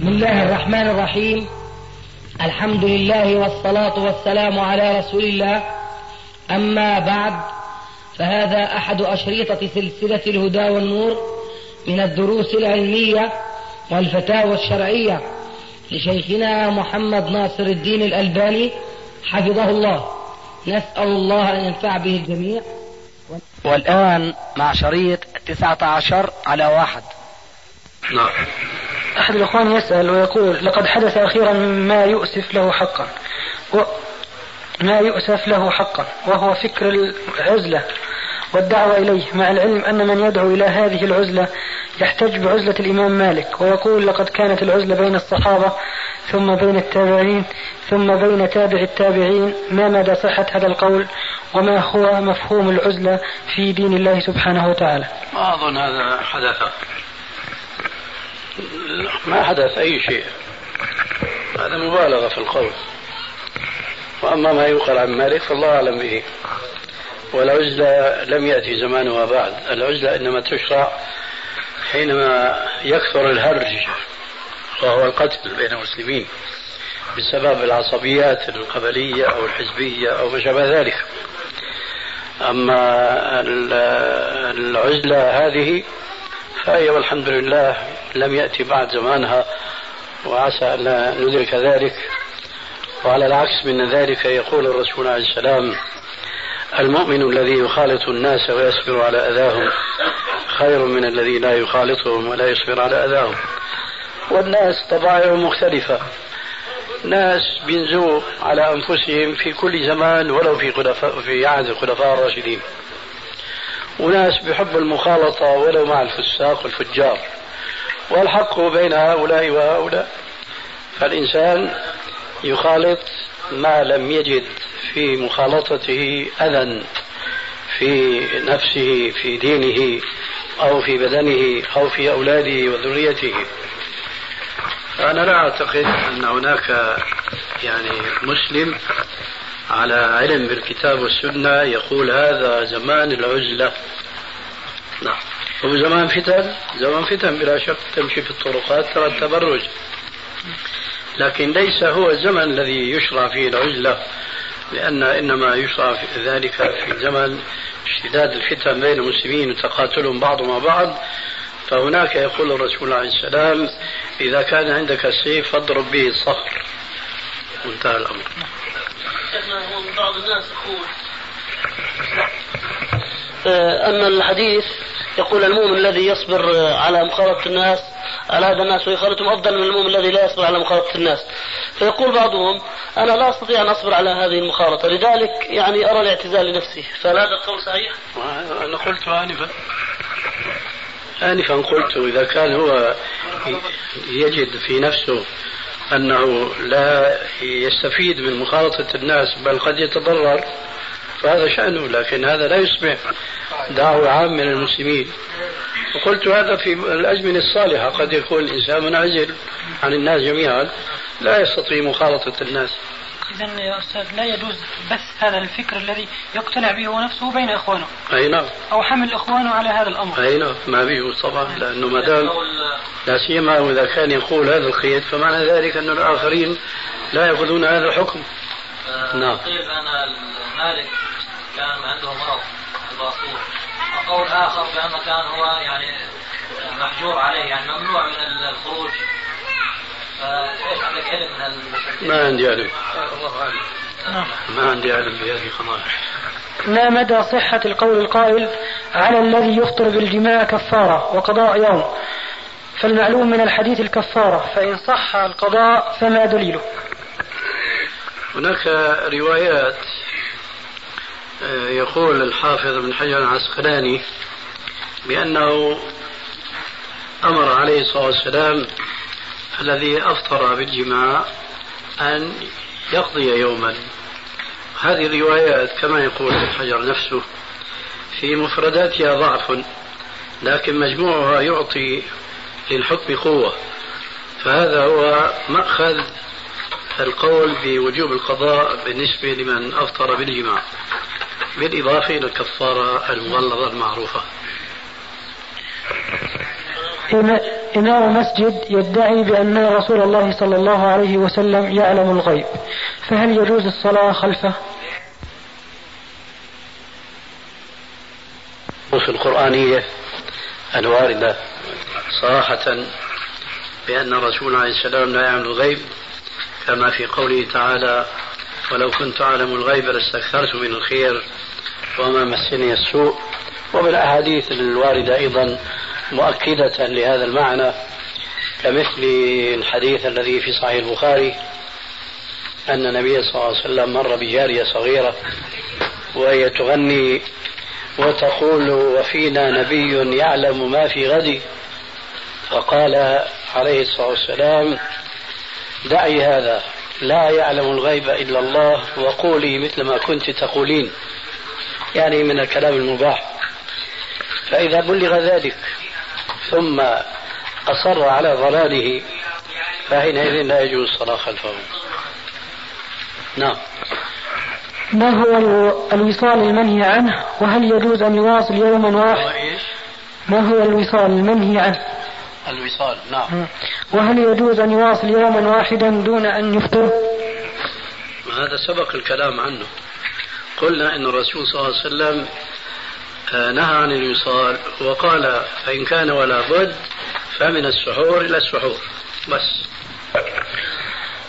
بسم الله الرحمن الرحيم. الحمد لله والصلاة والسلام على رسول الله. أما بعد فهذا أحد أشريطة سلسلة الهدى والنور من الدروس العلمية والفتاوى الشرعية لشيخنا محمد ناصر الدين الألباني حفظه الله. نسأل الله أن ينفع به الجميع. والآن مع شريط تسعة عشر على واحد. نعم. أحد الإخوان يسأل ويقول لقد حدث أخيرا ما يؤسف له حقا. و ما يؤسف له حقا وهو فكر العزلة والدعوة إليه مع العلم أن من يدعو إلى هذه العزلة يحتج بعزلة الإمام مالك ويقول لقد كانت العزلة بين الصحابة ثم بين التابعين ثم بين تابع التابعين ما مدى صحة هذا القول وما هو مفهوم العزلة في دين الله سبحانه وتعالى. ما أظن هذا حدث ما حدث أي شيء. هذا مبالغة في القول. وأما ما يقال عن مالك فالله أعلم به. والعزلة لم يأتي زمانها بعد. العزلة إنما تشرع حينما يكثر الهرج وهو القتل بين المسلمين بسبب العصبيات القبلية أو الحزبية أو ما شابه ذلك. أما العزلة هذه فهي والحمد لله لم يأتي بعد زمانها وعسى أن ندرك ذلك. وعلى العكس من ذلك يقول الرسول عليه السلام المؤمن الذي يخالط الناس ويصبر على أذاهم خير من الذي لا يخالطهم ولا يصبر على أذاهم. والناس طبائعهم مختلفة. ناس بينزوا على أنفسهم في كل زمان ولو في خلفاء في عهد الخلفاء الراشدين. وناس بيحبوا المخالطة ولو مع الفساق والفجار والحق بين هؤلاء وهؤلاء. فالإنسان يخالط ما لم يجد في مخالطته أذى في نفسه في دينه أو في بدنه أو في أولاده وذريته. أنا لا أعتقد أن هناك يعني مسلم على علم بالكتاب والسنة يقول هذا زمان العزلة. نعم. هو زمان فتن؟ زمان فتن بلا شك تمشي في الطرقات ترى التبرج. لكن ليس هو الزمن الذي يشرع فيه العزلة لأن إنما يشرع في ذلك في زمن اشتداد الفتن بين المسلمين وتقاتلهم بعض مع بعض. فهناك يقول الرسول عليه السلام إذا كان عندك السيف فاضرب به الصخر. وانتهى الأمر. بعض الناس يقول آه، أن الحديث يقول المؤمن الذي يصبر على مخالطة الناس على هذا الناس ويخالطهم أفضل من المؤمن الذي لا يصبر على مخالطة الناس. فيقول بعضهم أنا لا أستطيع أن أصبر على هذه المخالطة لذلك يعني أرى الاعتزال لنفسي فهل هذا القول صحيح؟ أنا قلت آنفا. آنفا قلت إذا كان هو يجد في نفسه أنه لا يستفيد من مخالطة الناس بل قد يتضرر فهذا شأنه لكن هذا لا يصبح دعوة عامة للمسلمين وقلت هذا في الأزمنة الصالحة قد يكون الإنسان منعزل عن الناس جميعا لا يستطيع مخالطة الناس. إذا يا أستاذ لا يجوز بث هذا الفكر الذي يقتنع به هو نفسه بين إخوانه. أي نعم. أو حمل إخوانه على هذا الأمر. أي نعم. ما بيجوز طبعا لأنه ما دام لا سيما وإذا كان يقول هذا القيد فمعنى ذلك أن الآخرين لا يأخذون هذا الحكم. نعم. قيل أن مالك كان عنده مرض الباصور وقول آخر بأنه كان هو يعني محجور عليه يعني ممنوع من الخروج. فإيش عندك علم من ما عندي علم. نعم. ما عندي علم بهذه القضايا. ما مدى صحة القول القائل على الذي يفطر بالجماع كفارة وقضاء يوم؟ فالمعلوم من الحديث الكفارة فإن صح القضاء فما دليله؟ هناك روايات آه، يقول الحافظ ابن حجر العسقلاني بأنه أمر عليه الصلاة والسلام الذي أفطر بالجماع أن يقضي يوما. هذه الروايات كما يقول ابن حجر نفسه في مفرداتها ضعف لكن مجموعها يعطي للحكم قوة. فهذا هو مأخذ القول بوجوب القضاء بالنسبة لمن أفطر بالجماع بالإضافة إلى الكفارة المغلظة المعروفة. إمام مسجد يدعي بأن رسول الله صلى الله عليه وسلم يعلم الغيب فهل يجوز الصلاة خلفه؟ النصوص القرآنية الواردة صراحة بأن الرسول عليه السلام لا يعلم الغيب كما في قوله تعالى ولو كنت أعلم الغيب لاستكثرت من الخير وما مسني السوء وبالأحاديث الواردة أيضا مؤكدة لهذا المعنى كمثل الحديث الذي في صحيح البخاري أن النبي صلى الله عليه وسلم مر بجارية صغيرة وهي تغني وتقول وفينا نبي يعلم ما في غد فقال عليه الصلاة والسلام دعي هذا لا يعلم الغيب إلا الله وقولي مثل ما كنت تقولين يعني من الكلام المباح فإذا بلغ ذلك ثم أصر على ضلاله فحينئذ لا يجوز الصلاة خلفه. نعم. ما هو الوصال المنهي عنه؟ وهل يجوز أن يواصل يوما واحدا ما هو الوصال المنهي عنه؟ الوصال نعم. وهل يجوز أن يواصل يوما واحدا دون أن يفطر؟ هذا سبق الكلام عنه. قلنا أن الرسول صلى الله عليه وسلم نهى عن الوصال وقال فإن كان ولا بد فمن السحور إلى السحور. بس.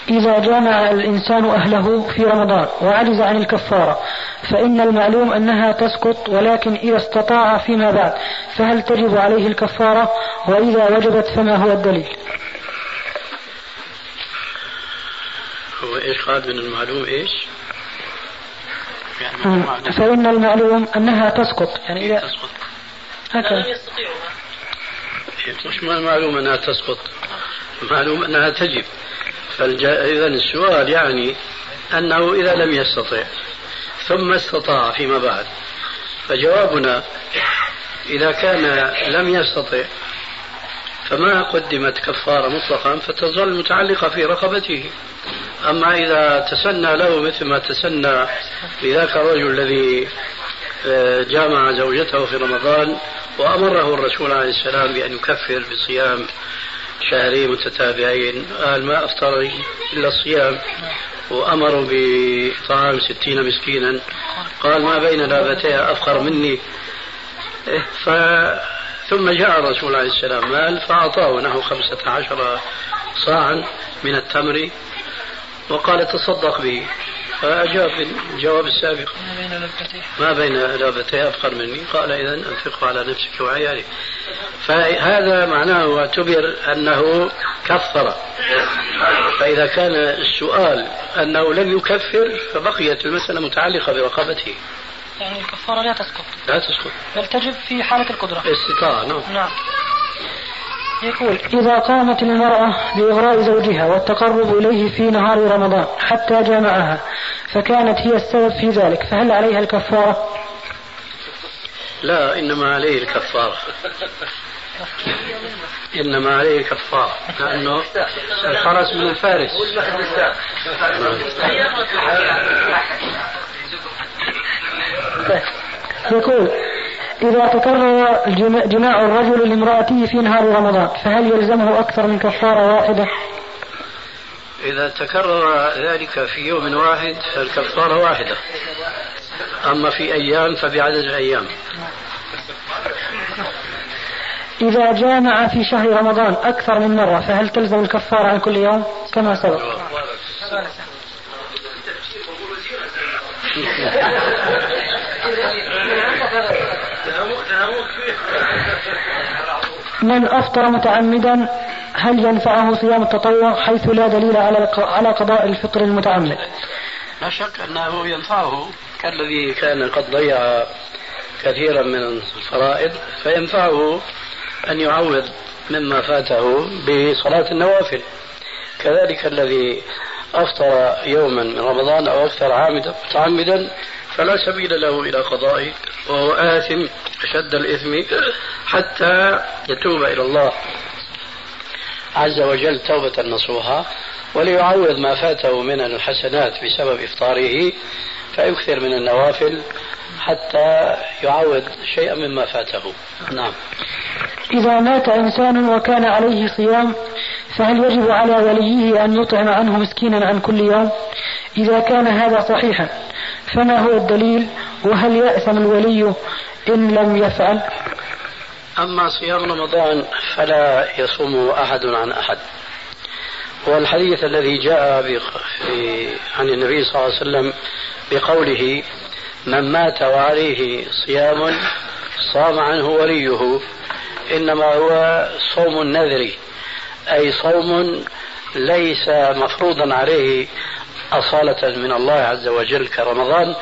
إذا جامع الإنسان أهله في رمضان وعجز عن الكفارة فإن المعلوم أنها تسقط ولكن إذا استطاع فيما بعد فهل تجب عليه الكفارة؟ وإذا وجبت فما هو الدليل؟ هو إيش؟ قال من المعلوم إيش؟ يعني فإن المعلوم أنها تسقط يعني إذا تسقط. هكذا. مش معلوم أنها تسقط؟ معلوم أنها تجب. فإذا السؤال يعني أنه إذا لم يستطع ثم استطاع فيما بعد. فجوابنا إذا كان لم يستطع فما قدمت كفارة مطلقا فتظل متعلقة في رقبته. أما إذا تسنى له مثل ما تسنى لذاك الرجل الذي آه، جامع زوجته في رمضان وأمره الرسول عليه السلام بأن يكفر بصيام شهرين متتابعين. قال ما أفطر إلا الصيام. وأمروا بطعام ستين مسكينا. قال ما بين لابتيها أفخر مني. إيه، ف ثم جاء الرسول عليه السلام مال فأعطاه نحو خمسة عشر صاعا من التمر. وقال تصدق به فأجاب الجواب السابق. ما بين لبتيه ما بين لبتيه أفقر مني. قال إذا أنفقه على نفسك وعيالك. فهذا معناه اعتبر أنه كفر. فإذا كان السؤال أنه لم يكفر فبقيت المسألة متعلقة برقبته. يعني الكفارة لا تسقط. لا تسقط. بل تجب في حالة القدرة. استطاعة نعم. نعم. يقول إذا قامت المرأة بإغراء زوجها والتقرب إليه في نهار رمضان حتى جامعها فكانت هي السبب في ذلك فهل عليها الكفارة؟ لا إنما عليه الكفارة إنما عليه كفارة لأنه الحرس من الفارس يقول إذا تكرر جماع الرجل لامرأته في نهار رمضان فهل يلزمه أكثر من كفارة واحدة؟ إذا تكرر ذلك في يوم واحد فالكفارة واحدة. أما في أيام فبعدد الأيام. إذا جامع في شهر رمضان أكثر من مرة فهل تلزم الكفارة عن كل يوم؟ كما سبق. من أفطر متعمدا هل ينفعه صيام التطوع حيث لا دليل على على قضاء الفطر المتعمد؟ لا شك أنه ينفعه كالذي كان قد ضيع كثيرا من الفرائض فينفعه أن يعوض مما فاته بصلاة النوافل كذلك الذي أفطر يوما من رمضان أو أكثر عامدا متعمدا فلا سبيل له إلى قضائه وهو آثم أشد الإثم حتى يتوب إلى الله. عز وجل توبة نصوحة وليعوض ما فاته من الحسنات بسبب إفطاره فيكثر من النوافل حتى يعوض شيئا مما فاته. نعم. إذا مات إنسان وكان عليه صيام فهل يجب على وليه أن يطعم عنه مسكينا عن كل يوم؟ إذا كان هذا صحيحا فما هو الدليل؟ وهل يأثم الولي إن لم يفعل؟ أما صيام رمضان فلا يصوم أحد عن أحد. والحديث الذي جاء عن النبي صلى الله عليه وسلم بقوله من مات وعليه صيام صام عنه وليه إنما هو صوم النذر أي صوم ليس مفروضا عليه أصالة من الله عز وجل كرمضان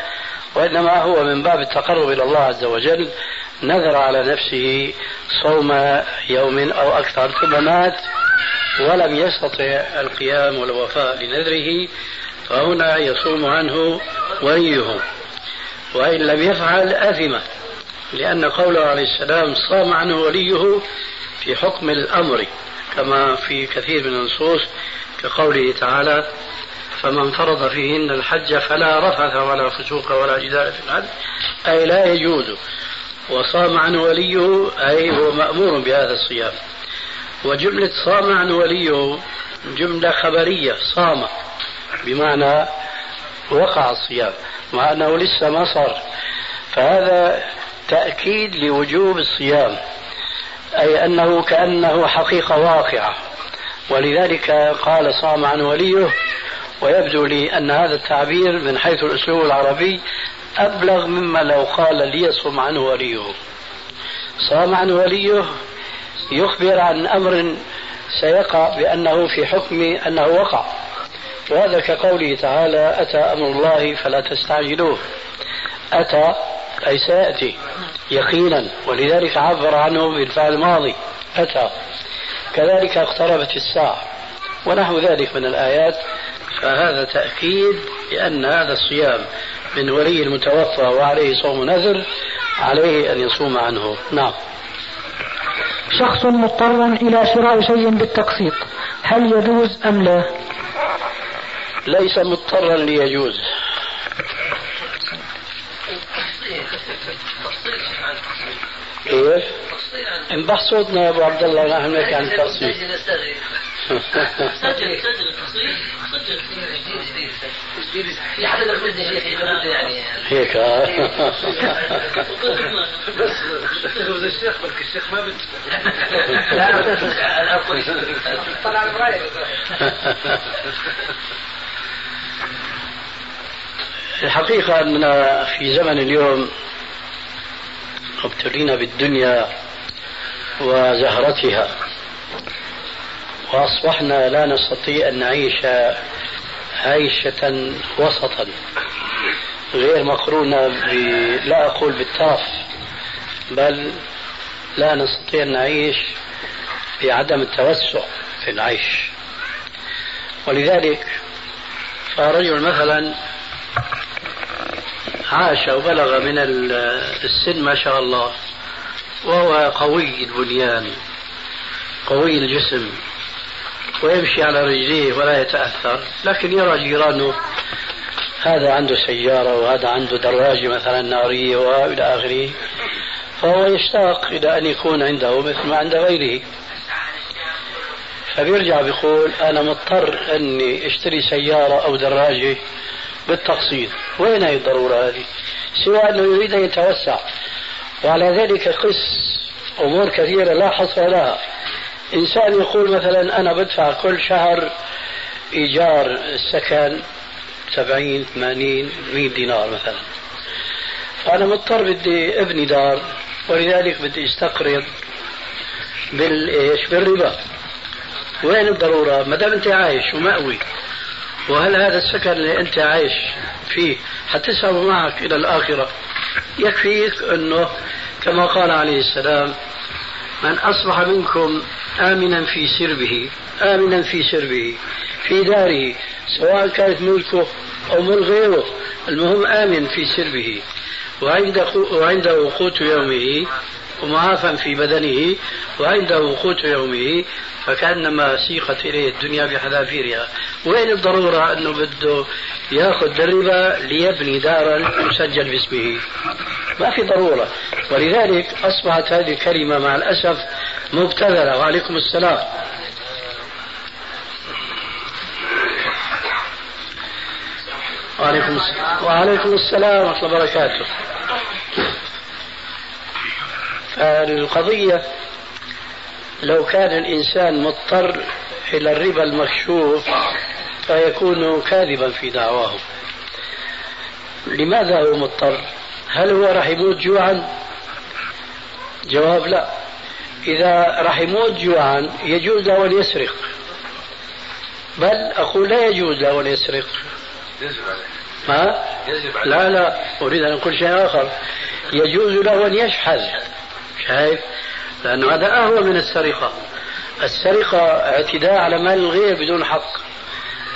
وإنما هو من باب التقرب إلى الله عز وجل نذر على نفسه صوم يوم أو أكثر ثم مات ولم يستطع القيام والوفاء لنذره فهنا يصوم عنه وليه. وإن لم يفعل أثم لأن قوله عليه السلام صام عنه وليه في حكم الأمر كما في كثير من النصوص كقوله تعالى فمن فرض فيهن الحج فلا رفث ولا فسوق ولا جدال في الحج أي لا يجوز. وصام عنه وليه أي هو مأمور بهذا الصيام. وجملة صام عنه وليه جملة خبرية صام بمعنى وقع الصيام. مع أنه لسه ما صار. فهذا تأكيد لوجوب الصيام أي أنه كأنه حقيقة واقعة. ولذلك قال صام عن وليه ويبدو لي أن هذا التعبير من حيث الأسلوب العربي أبلغ مما لو قال ليصم عنه وليه. صام عن وليه يخبر عن أمر سيقع بأنه في حكم أنه وقع. وهذا كقوله تعالى أتى أمر الله فلا تستعجلوه. أتى أي سيأتي يقينا ولذلك عبر عنه بالفعل الماضي. أتى. كذلك اقتربت الساعة ونحو ذلك من الآيات. فهذا تأكيد بأن هذا الصيام من ولي المتوفى وعليه صوم نذر عليه أن يصوم عنه. نعم. شخص مضطر إلى شراء شيء بالتقسيط هل يجوز أم لا؟ ليس مضطرا ليجوز. كيف؟ انبح صوتنا يا أبو عبد الله نحن نحكي عن حدا يعني هيك بس الشيخ بلكي الشيخ ما طلع الحقيقة أننا في زمن اليوم مبتلين بالدنيا وزهرتها وأصبحنا لا نستطيع أن نعيش عيشة وسطا غير مقرونة ب... لا أقول بالتاف بل لا نستطيع أن نعيش بعدم التوسع في العيش. ولذلك فرجل مثلا عاش وبلغ من السن ما شاء الله. وهو قوي البنيان قوي الجسم ويمشي على رجليه ولا يتأثر لكن يرى جيرانه. هذا عنده سيارة وهذا عنده دراجة مثلا نارية وإلى آخره. فهو يشتاق إلى أن يكون عنده مثل ما عند غيره. فبيرجع بيقول أنا مضطر أني أشتري سيارة أو دراجة بالتقسيط وين هي الضرورة هذه؟ سوى أنه يريد أن يتوسع. وعلى ذلك قس أمور كثيرة لا حصر لها. إنسان يقول مثلا أنا بدفع كل شهر إيجار السكن سبعين ثمانين مئة دينار مثلا. فأنا مضطر بدي أبني دار ولذلك بدي أستقرض بالايش بالربا. وين الضرورة؟ ما دام أنت عايش ومأوي. وهل هذا السكن اللي أنت عايش فيه حتسحب معك إلى الآخرة. يكفيك أنه كما قال عليه السلام من أصبح منكم آمنا في سربه آمنا في سربه في داره سواء كانت ملكه أو ملك غيره المهم آمن في سربه. وعنده وعنده قوت يومه ومعافى في بدنه وعنده قوت يومه فكأنما سيقت إليه الدنيا بحذافيرها. وين الضرورة أنه بده يأخذ الربا ليبني دارا مسجل باسمه؟ ما في ضرورة. ولذلك أصبحت هذه الكلمة مع الأسف مبتذلة. وعليكم السلام. وعليكم السلام وعليكم السلام ورحمة الله وبركاته. القضية لو كان الإنسان مضطر إلى الربا المكشوف فيكون كاذبا في دعواه. لماذا هو مضطر؟ هل هو راح يموت جوعا؟ جواب لا. إذا راح يموت جوعا يجوز له أن يسرق. بل أقول لا يجوز له أن يسرق. ها؟ لا لا. أريد أن أقول شيء آخر. يجوز له أن يشحذ. شايف؟ لأنه هذا أهون من السرقة. السرقة اعتداء على مال الغير بدون حق.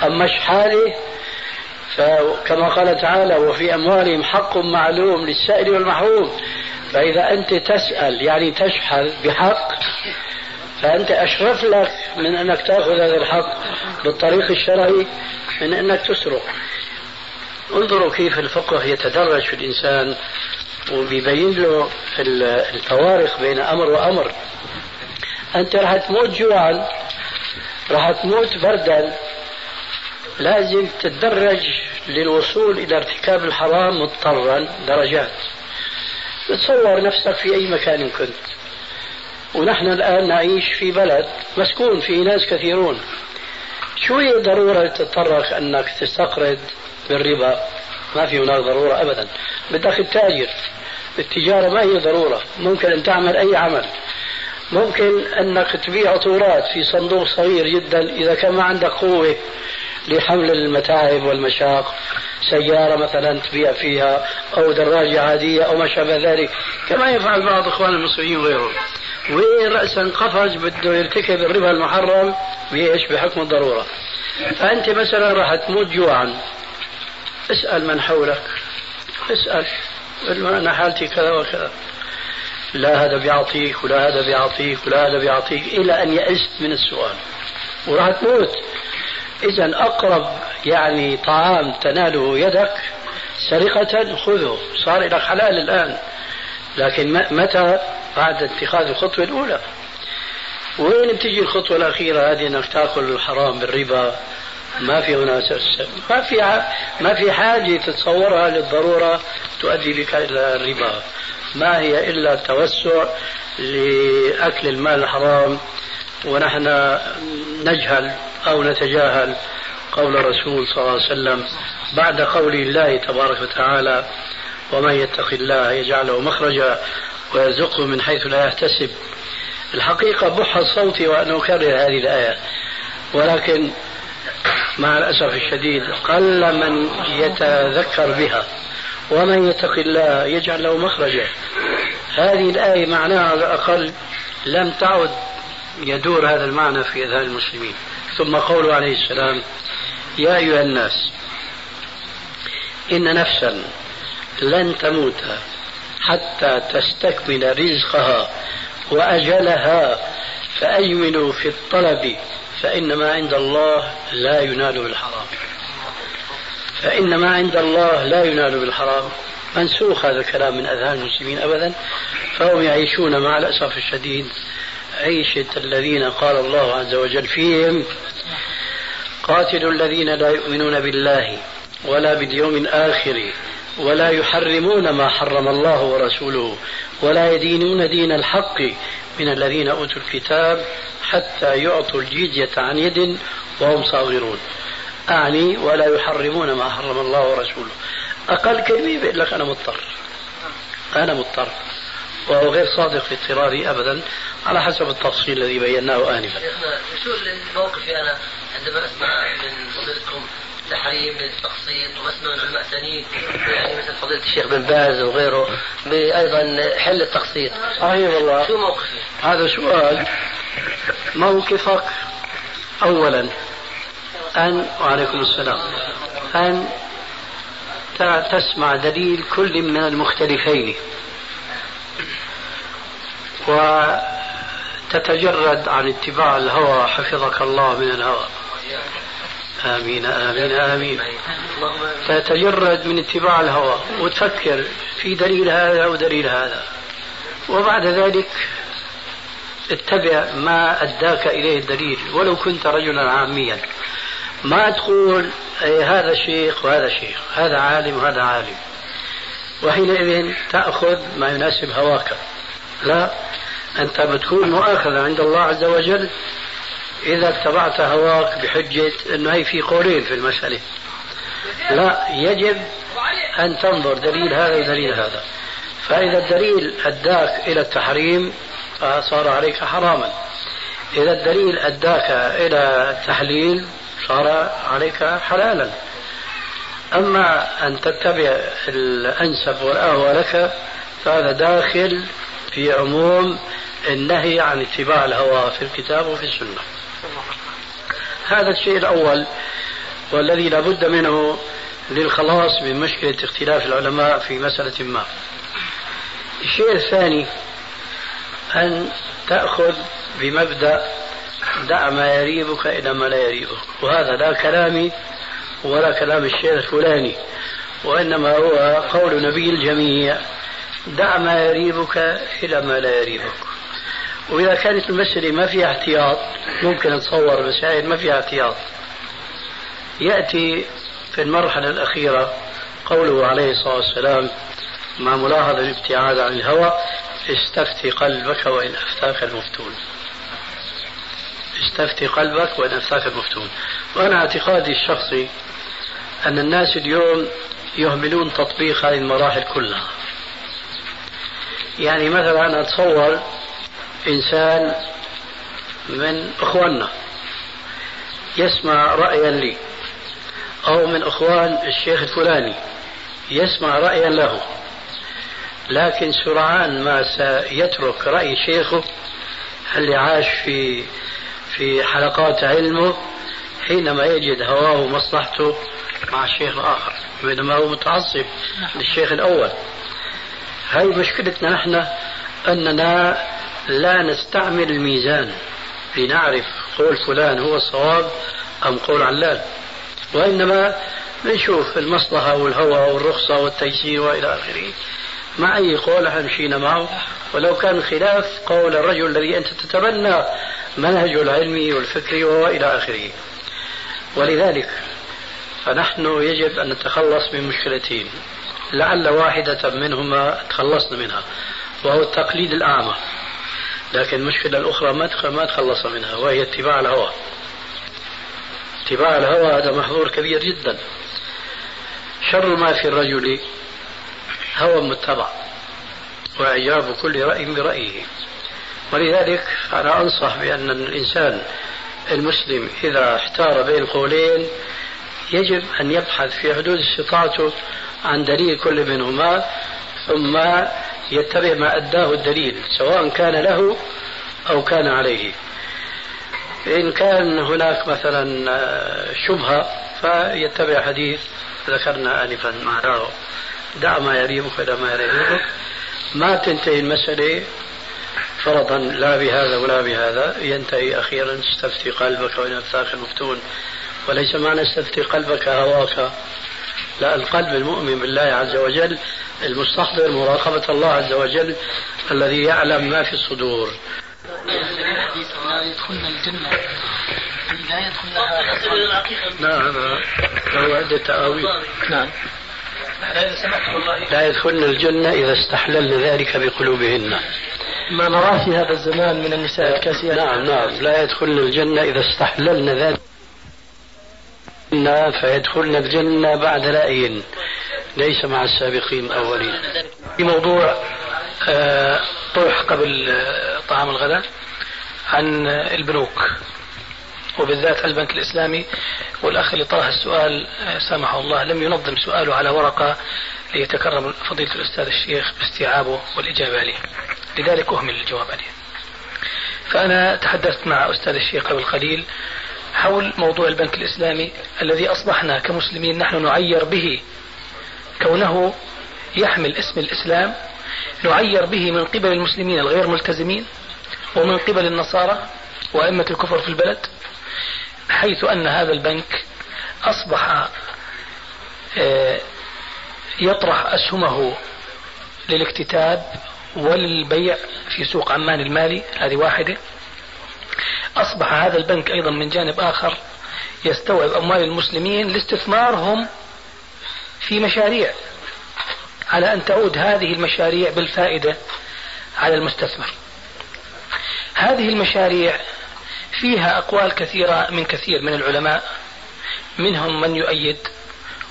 أما شحاله فكما قال تعالى وفي أموالهم حق معلوم للسائل والمحروم. فإذا أنت تسأل يعني تشحذ بحق فأنت أشرف لك من أنك تأخذ هذا الحق بالطريق الشرعي من أنك تسرق. انظروا كيف الفقه يتدرج في الإنسان وبيبين له الفوارق بين أمر وأمر. أنت راح تموت جوعا راح تموت بردا لازم تتدرج للوصول إلى ارتكاب الحرام مضطرا درجات. تصور نفسك في أي مكان كنت. ونحن الآن نعيش في بلد مسكون فيه ناس كثيرون. شو هي ضرورة تضطرك أنك تستقرض بالربا. ما في هناك ضرورة أبدا. بدك التاجر. التجارة ما هي ضرورة. ممكن أن تعمل أي عمل. ممكن أنك تبيع عطورات في صندوق صغير جدا إذا كان ما عندك قوة. لحمل المتاعب والمشاق. سيارة مثلا تبيع فيها أو دراجة عادية أو ما شابه ذلك. كما يفعل بعض إخوان المصريين وغيرهم. وين رأسا قفز بده يرتكب الربا المحرم بإيش بحكم الضرورة. فأنت مثلا راح تموت جوعا. اسأل من حولك. اسأل. أنا حالتي كذا وكذا. لا هذا بيعطيك ولا هذا بيعطيك ولا هذا بيعطيك إلى أن يئست من السؤال. وراح تموت. إذا أقرب يعني طعام تناله يدك سرقة خذه صار لك حلال الآن. لكن متى؟ بعد اتخاذ الخطوة الأولى. وين بتجي الخطوة الأخيرة هذه أنك تأكل الحرام بالربا؟ ما في هنا ما في ما في حاجة تتصورها للضرورة تؤدي بك إلى الربا. ما هي إلا توسع لأكل المال الحرام ونحن نجهل أو نتجاهل قول الرسول صلى الله عليه وسلم بعد قول الله تبارك وتعالى ومن يتق الله يجعل له مخرجا ويرزقه من حيث لا يحتسب. الحقيقة بح صوتي وأن أكرر هذه الآية. ولكن مع الأسف الشديد قل من يتذكر بها ومن يتق الله يجعل له مخرجا. هذه الآية معناها على الأقل لم تعد يدور هذا المعنى في أذهان المسلمين. ثم قوله عليه السلام يا أيها الناس إن نفسا لن تموت حتى تستكمل رزقها وأجلها فأجملوا في الطلب فإن ما عند الله لا ينال بالحرام. فإن ما عند الله لا ينال بالحرام. منسوخ هذا الكلام من أذهان المسلمين أبدا فهم يعيشون مع الأسف الشديد عيشة الذين قال الله عز وجل فيهم قاتلوا الذين لا يؤمنون بالله ولا باليوم الآخر ولا يحرمون ما حرم الله ورسوله ولا يدينون دين الحق من الذين أوتوا الكتاب حتى يعطوا الجزية عن يد وهم صاغرون. أعني ولا يحرمون ما حرم الله ورسوله. أقل كلمة بيقول لك أنا مضطر. أنا مضطر. وهو غير صادق في اضطراري أبدا على حسب التفصيل الذي بيناه آنفا. شو موقفي أنا عندما أسمع من فضيلتكم تحريم للتقسيط وأسمع من علماء ثانيين يعني مثل فضيلة الشيخ بن باز وغيره أيضا حل التقسيط. صحيح والله. شو موقفي؟ هذا سؤال موقفك أولا. أن وعليكم السلام. أن تسمع دليل كل من المختلفين. وتتجرد عن اتباع الهوى حفظك الله من الهوى. آمين آمين آمين. تتجرد من اتباع الهوى وتفكر في دليل هذا ودليل هذا. وبعد ذلك اتبع ما أداك إليه الدليل. ولو كنت رجلا عاميا. ما تقول إيه هذا شيخ وهذا شيخ هذا عالم وهذا عالم. وحينئذ تأخذ ما يناسب هواك. لا أنت بتكون مؤاخذة عند الله عز وجل إذا اتبعت هواك بحجة أنه هي في قولين في المسألة. لا يجب أن تنظر دليل هذا ودليل هذا. فإذا الدليل أداك إلى التحريم فصار عليك حراما. إذا الدليل أداك إلى التحليل صار عليك حلالا. أما أن تتبع الأنسب والأهوى لك فهذا داخل في عموم النهي عن اتباع الهوى في الكتاب وفي السنة. هذا الشيء الأول والذي لا بد منه للخلاص من مشكلة اختلاف العلماء في مسألة ما. الشيء الثاني أن تأخذ بمبدأ دع ما يريبك إلى ما لا يريبك. وهذا لا كلامي ولا كلام الشيخ الفلاني وإنما هو قول نبي الجميع. دع ما يريبك إلى ما لا يريبك. وإذا كانت المسألة ما فيها احتياط ممكن نتصور مسائل ما فيها احتياط. يأتي في المرحلة الأخيرة قوله عليه الصلاة والسلام مع ملاحظة الابتعاد عن الهوى استفتي قلبك وإن أفتاك المفتون. استفتي قلبك وإن أفتاك المفتون. وأنا اعتقادي الشخصي أن الناس اليوم يهملون تطبيق هذه المراحل كلها. يعني مثلا أنا أتصور إنسان من إخواننا يسمع رأيا لي أو من إخوان الشيخ الفلاني يسمع رأيا له لكن سرعان ما سيترك رأي شيخه اللي عاش في في حلقات علمه حينما يجد هواه ومصلحته مع الشيخ الآخر بينما هو متعصب للشيخ الأول. هاي مشكلتنا نحن أننا لا نستعمل الميزان لنعرف قول فلان هو الصواب أم قول علان وإنما نشوف المصلحة والهوى والرخصة والتيسير وإلى آخره. مع أي قول مشينا معه؟ ولو كان خلاف قول الرجل الذي أنت تتبنى منهجه العلمي والفكري وإلى آخره. ولذلك فنحن يجب أن نتخلص من مشكلتين. لعل واحدة منهما تخلصنا منها وهو التقليد الأعمى. لكن المشكلة الأخرى ما ما تخلص منها وهي اتباع الهوى. اتباع الهوى هذا محظور كبير جدا. شر ما في الرجل هوى متبع وإعجاب كل رأي برأيه. ولذلك أنا أنصح بأن الإنسان المسلم إذا احتار بين قولين يجب أن يبحث في حدود استطاعته عن دليل كل منهما ثم يتبع ما أداه الدليل سواء كان له أو كان عليه. إن كان هناك مثلا شبهة فيتبع حديث ذكرنا آنفا. معناه دع ما يريبك ما يريبك ما تنتهي المسألة فرضا لا بهذا ولا بهذا. ينتهي أخيرا استفتي قلبك وإن أفتاك المفتون وليس معنى استفتي قلبك هواك لا القلب المؤمن بالله عز وجل المستحضر مراقبة الله عز وجل الذي يعلم ما في الصدور. لا يدخلنا الجنة لا يدخلنا نعم. له عدة تأويل. نعم. لا يدخلن الجنة إذا استحللن ذلك بقلوبهن. ما نراه في هذا الزمان من النساء الكاسيات. نعم نعم. لا يدخلن الجنة إذا استحللن ذلك. فيدخلن الجنة بعد رأي ليس مع السابقين الأولين. في موضوع آه، طرح قبل آه، طعام الغداء عن البنوك وبالذات البنك الإسلامي والأخ اللي طرح السؤال آه، سامحه الله لم ينظم سؤاله على ورقة ليتكرم فضيلة الأستاذ الشيخ باستيعابه والإجابة عليه لذلك أهمل الجواب عليه. فأنا تحدثت مع أستاذ الشيخ قبل قليل حول موضوع البنك الإسلامي الذي أصبحنا كمسلمين نحن نعير به كونه يحمل اسم الإسلام نعير به من قبل المسلمين الغير ملتزمين ومن قبل النصارى وأئمة الكفر في البلد حيث أن هذا البنك أصبح آه، يطرح أسهمه للاكتتاب وللبيع في سوق عمان المالي هذه واحدة. أصبح هذا البنك أيضا من جانب آخر يستوعب أموال المسلمين لاستثمارهم في مشاريع على أن تعود هذه المشاريع بالفائدة على المستثمر. هذه المشاريع فيها أقوال كثيرة من كثير من العلماء منهم من يؤيد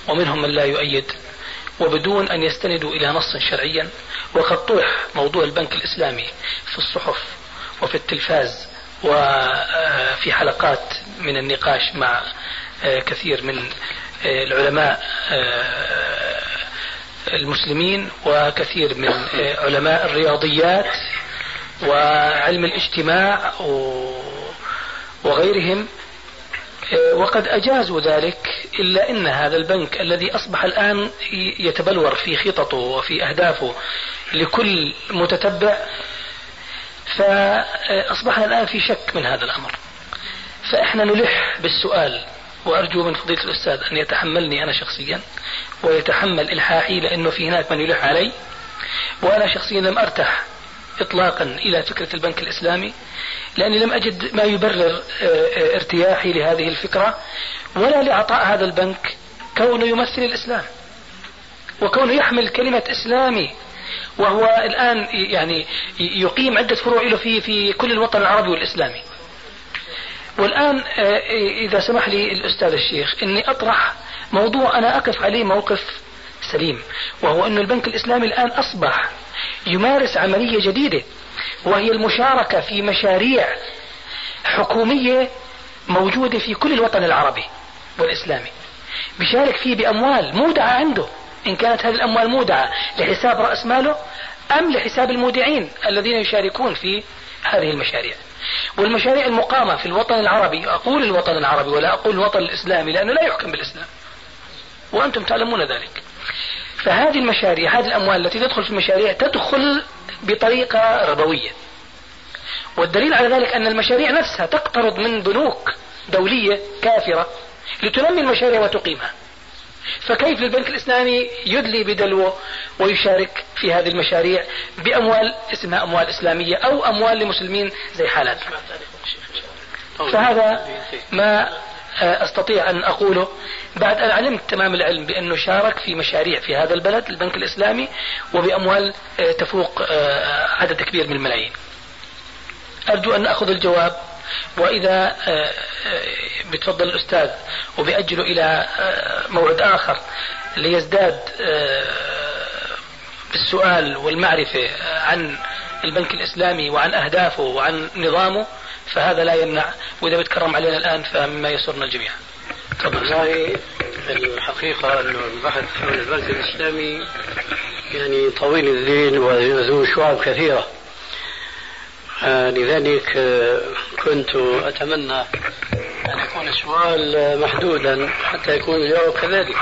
ومنهم من لا يؤيد وبدون أن يستندوا إلى نص شرعيا وقد طرح موضوع البنك الإسلامي في الصحف وفي التلفاز وفي حلقات من النقاش مع كثير من العلماء المسلمين وكثير من علماء الرياضيات وعلم الاجتماع وغيرهم وقد أجازوا ذلك إلا أن هذا البنك الذي أصبح الآن يتبلور في خططه وفي أهدافه لكل متتبع فأصبحنا الآن في شك من هذا الأمر. فإحنا نلح بالسؤال وأرجو من فضيلة الأستاذ أن يتحملني أنا شخصيا ويتحمل إلحاحي لأنه في هناك من يلح علي. وأنا شخصيا لم أرتاح إطلاقا إلى فكرة البنك الإسلامي لأني لم أجد ما يبرر آه، آه، ارتياحي لهذه الفكرة ولا لعطاء هذا البنك كونه يمثل الإسلام وكونه يحمل كلمة إسلامي وهو الآن يعني يقيم عدة فروع له في في كل الوطن العربي والإسلامي. والآن آه، إذا سمح لي الأستاذ الشيخ أني أطرح موضوع أنا أقف عليه موقف سليم وهو أن البنك الإسلامي الآن أصبح يمارس عملية جديدة وهي المشاركة في مشاريع حكومية موجودة في كل الوطن العربي والإسلامي. بيشارك فيه بأموال مودعة عنده. إن كانت هذه الأموال مودعة لحساب رأس ماله أم لحساب المودعين الذين يشاركون في هذه المشاريع. والمشاريع المقامة في الوطن العربي أقول الوطن العربي ولا أقول الوطن الإسلامي لأنه لا يحكم بالإسلام. وأنتم تعلمون ذلك. فهذه المشاريع هذه الأموال التي تدخل في المشاريع تدخل بطريقة ربوية. والدليل على ذلك أن المشاريع نفسها تقترض من بنوك دولية كافرة لتنمي المشاريع وتقيمها. فكيف للبنك الإسلامي يدلي بدلوه ويشارك في هذه المشاريع بأموال اسمها أموال إسلامية أو أموال لمسلمين زي حالاتنا فهذا ما أستطيع أن أقوله. بعد أن علمت تمام العلم بأنه شارك في مشاريع في هذا البلد البنك الإسلامي وبأموال آه، تفوق آه، عدد كبير من الملايين. أرجو أن أخذ الجواب. وإذا آه، بتفضل الأستاذ وباجله إلى موعد آخر ليزداد بالسؤال والمعرفة عن البنك الإسلامي وعن أهدافه وعن نظامه فهذا لا يمنع. وإذا بتكرم علينا الآن فمما يسرنا الجميع. والله الحقيقة أنه البحث عن البنك الإسلامي يعني طويل الذيل وذو شعب كثيرة. آه لذلك آه كنت أتمنى أن يكون السؤال محدودا حتى يكون الجواب كذلك.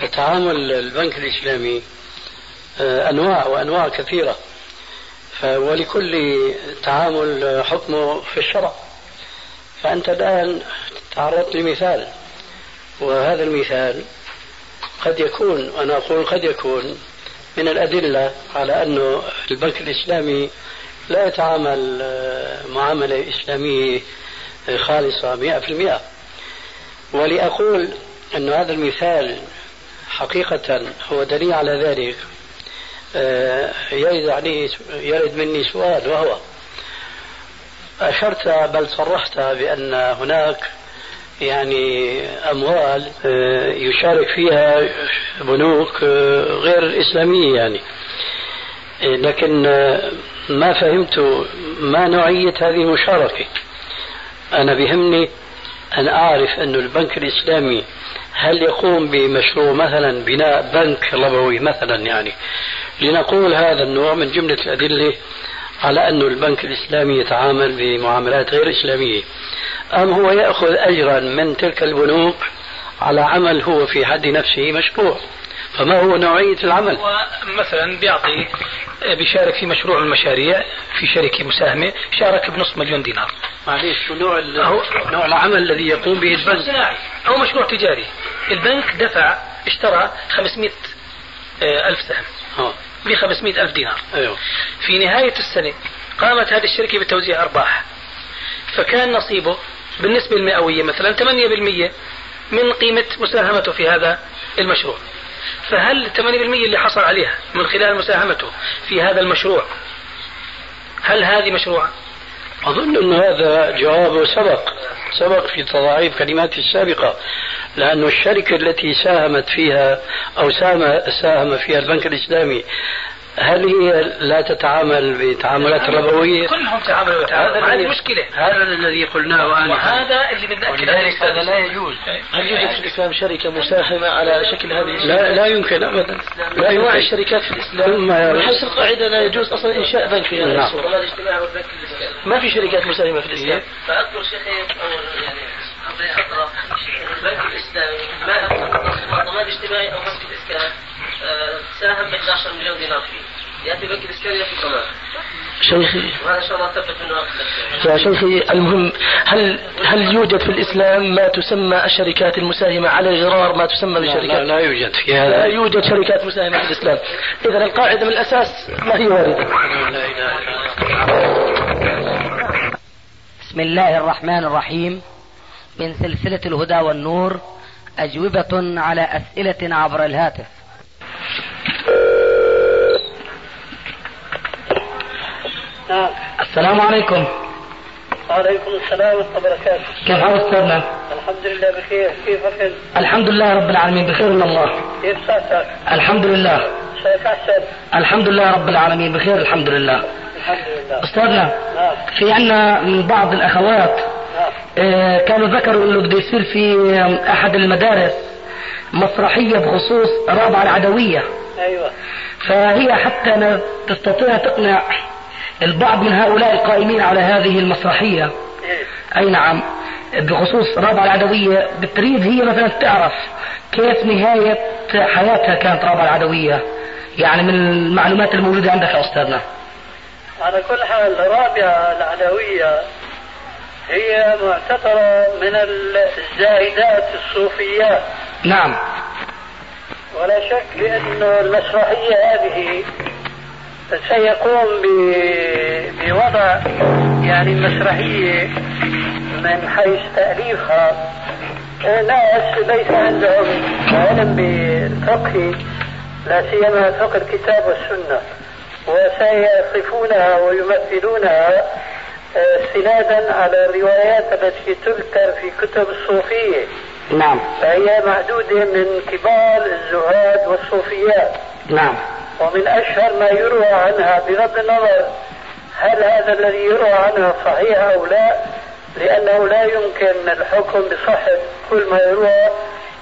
فتعامل البنك الإسلامي آه أنواع وأنواع كثيرة ولكل تعامل حكمه في الشرع. فأنت الآن تعرضت لمثال وهذا المثال قد يكون أنا أقول قد يكون من الأدلة على أنه البنك الإسلامي لا يتعامل معاملة إسلامية خالصة مئة في المئة. ولأقول أن هذا المثال حقيقة هو دليل على ذلك. آه، يرد عليه يرد مني سؤال وهو أشرت بل صرحت بأن هناك يعني أموال آه، يشارك فيها بنوك آه، غير إسلامية يعني. لكن ما فهمت ما نوعية هذه المشاركة أنا بهمني أن أعرف أن البنك الإسلامي هل يقوم بمشروع مثلا بناء بنك ربوي مثلا يعني؟ لنقول هذا النوع من جملة الأدلة على أن البنك الإسلامي يتعامل بمعاملات غير إسلامية. أم هو يأخذ أجرا من تلك البنوك على عمل هو في حد نفسه مشروع؟ فما هو نوعية العمل؟ مثلا بيعطي بيشارك في مشروع من المشاريع في شركة مساهمة شارك بنصف مليون دينار. معليش شو نوع نوع العمل الذي يقوم به البنك؟ صناعي. أو مشروع تجاري. البنك دفع اشترى 500 ألف سهم. ب 500 ألف دينار. أيوه. في نهاية السنة قامت هذه الشركة بتوزيع أرباح. فكان نصيبه بالنسبة المئوية مثلا 8% من قيمة مساهمته في هذا المشروع. فهل 8% اللي حصل عليها من خلال مساهمته في هذا المشروع هل هذه مشروعة؟ أظن أن هذا جوابه سبق سبق في تضاعيف كلماتي السابقة لأن الشركة التي ساهمت فيها أو ساهم فيها البنك الإسلامي هل هي لا تتعامل بتعاملات ربوية؟ كلهم تعاملوا هذا هذه مشكلة. هذا الذي قلناه آنفا. وهذا اللي بدنا هذا لا يجوز. هل يوجد في الإسلام شركة مساهمة على شكل هذه لا لا يمكن أبدا. لا أنواع الشركات في الإسلام؟ من حيث القاعدة لا يجوز أصلا إنشاء بنك في هذه نعم. الصورة ما في شركات مساهمة في الإسلام؟ فأذكر شيخ يعني البنك الإسلامي ما ضمان اجتماعي أو مسك الإسكان ساهم ب 11 مليون دينار فيه. يأتي يأتي كمان شيخي وهذا إن شاء الله ثبت منه يا شيخي المهم هل هل يوجد في الإسلام ما تسمى الشركات المساهمة على غرار ما تسمى بشركات لا, لا, لا يوجد في هذا. لا يوجد شركات مساهمة في الإسلام. اذا القاعدة من الأساس ما هي واردة؟ لا اله الا بسم الله الرحمن الرحيم. من سلسلة الهدى والنور أجوبة على أسئلة عبر الهاتف. نعم السلام عليكم. وعليكم السلام ورحمة الله وبركاته. كيف حال أستاذنا؟ الحمد لله بخير. كيفك أنت؟ الحمد لله رب العالمين. بخير من الله؟ كيف صحتك؟ الحمد لله. شايف أحسن؟ الحمد لله رب العالمين. بخير الحمد لله. الحمد لله. أستاذنا نعم. في عندنا من بعض الأخوات نعم. آه كانوا ذكروا إنه بده يصير في أحد المدارس مسرحية بخصوص رابعة العدوية. أيوه. فهي حتى تستطيع تقنع البعض من هؤلاء القائمين على هذه المسرحية. إيه. أي نعم. بخصوص رابعة العدوية بتريد هي مثلا تعرف كيف نهاية حياتها كانت رابعة العدوية. يعني من المعلومات الموجودة عندك يا أستاذنا. على كل حال رابعة العدوية هي معتبرة من الزاهدات الصوفيات. نعم. ولا شك بأن المسرحية هذه سيقوم بوضع يعني مسرحية من حيث تأليفها. ناس ليس عندهم علم بالفقه لا سيما فقه الكتاب والسنة. وسيصفونها ويمثلونها استنادا على الروايات التي تذكر في كتب الصوفية. نعم. فهي معدودة من كبار الزهاد والصوفيات. نعم. ومن أشهر ما يروى عنها بغض النظر هل هذا الذي يروى عنها صحيح أو لا لأنه لا يمكن الحكم بصحة كل ما يروى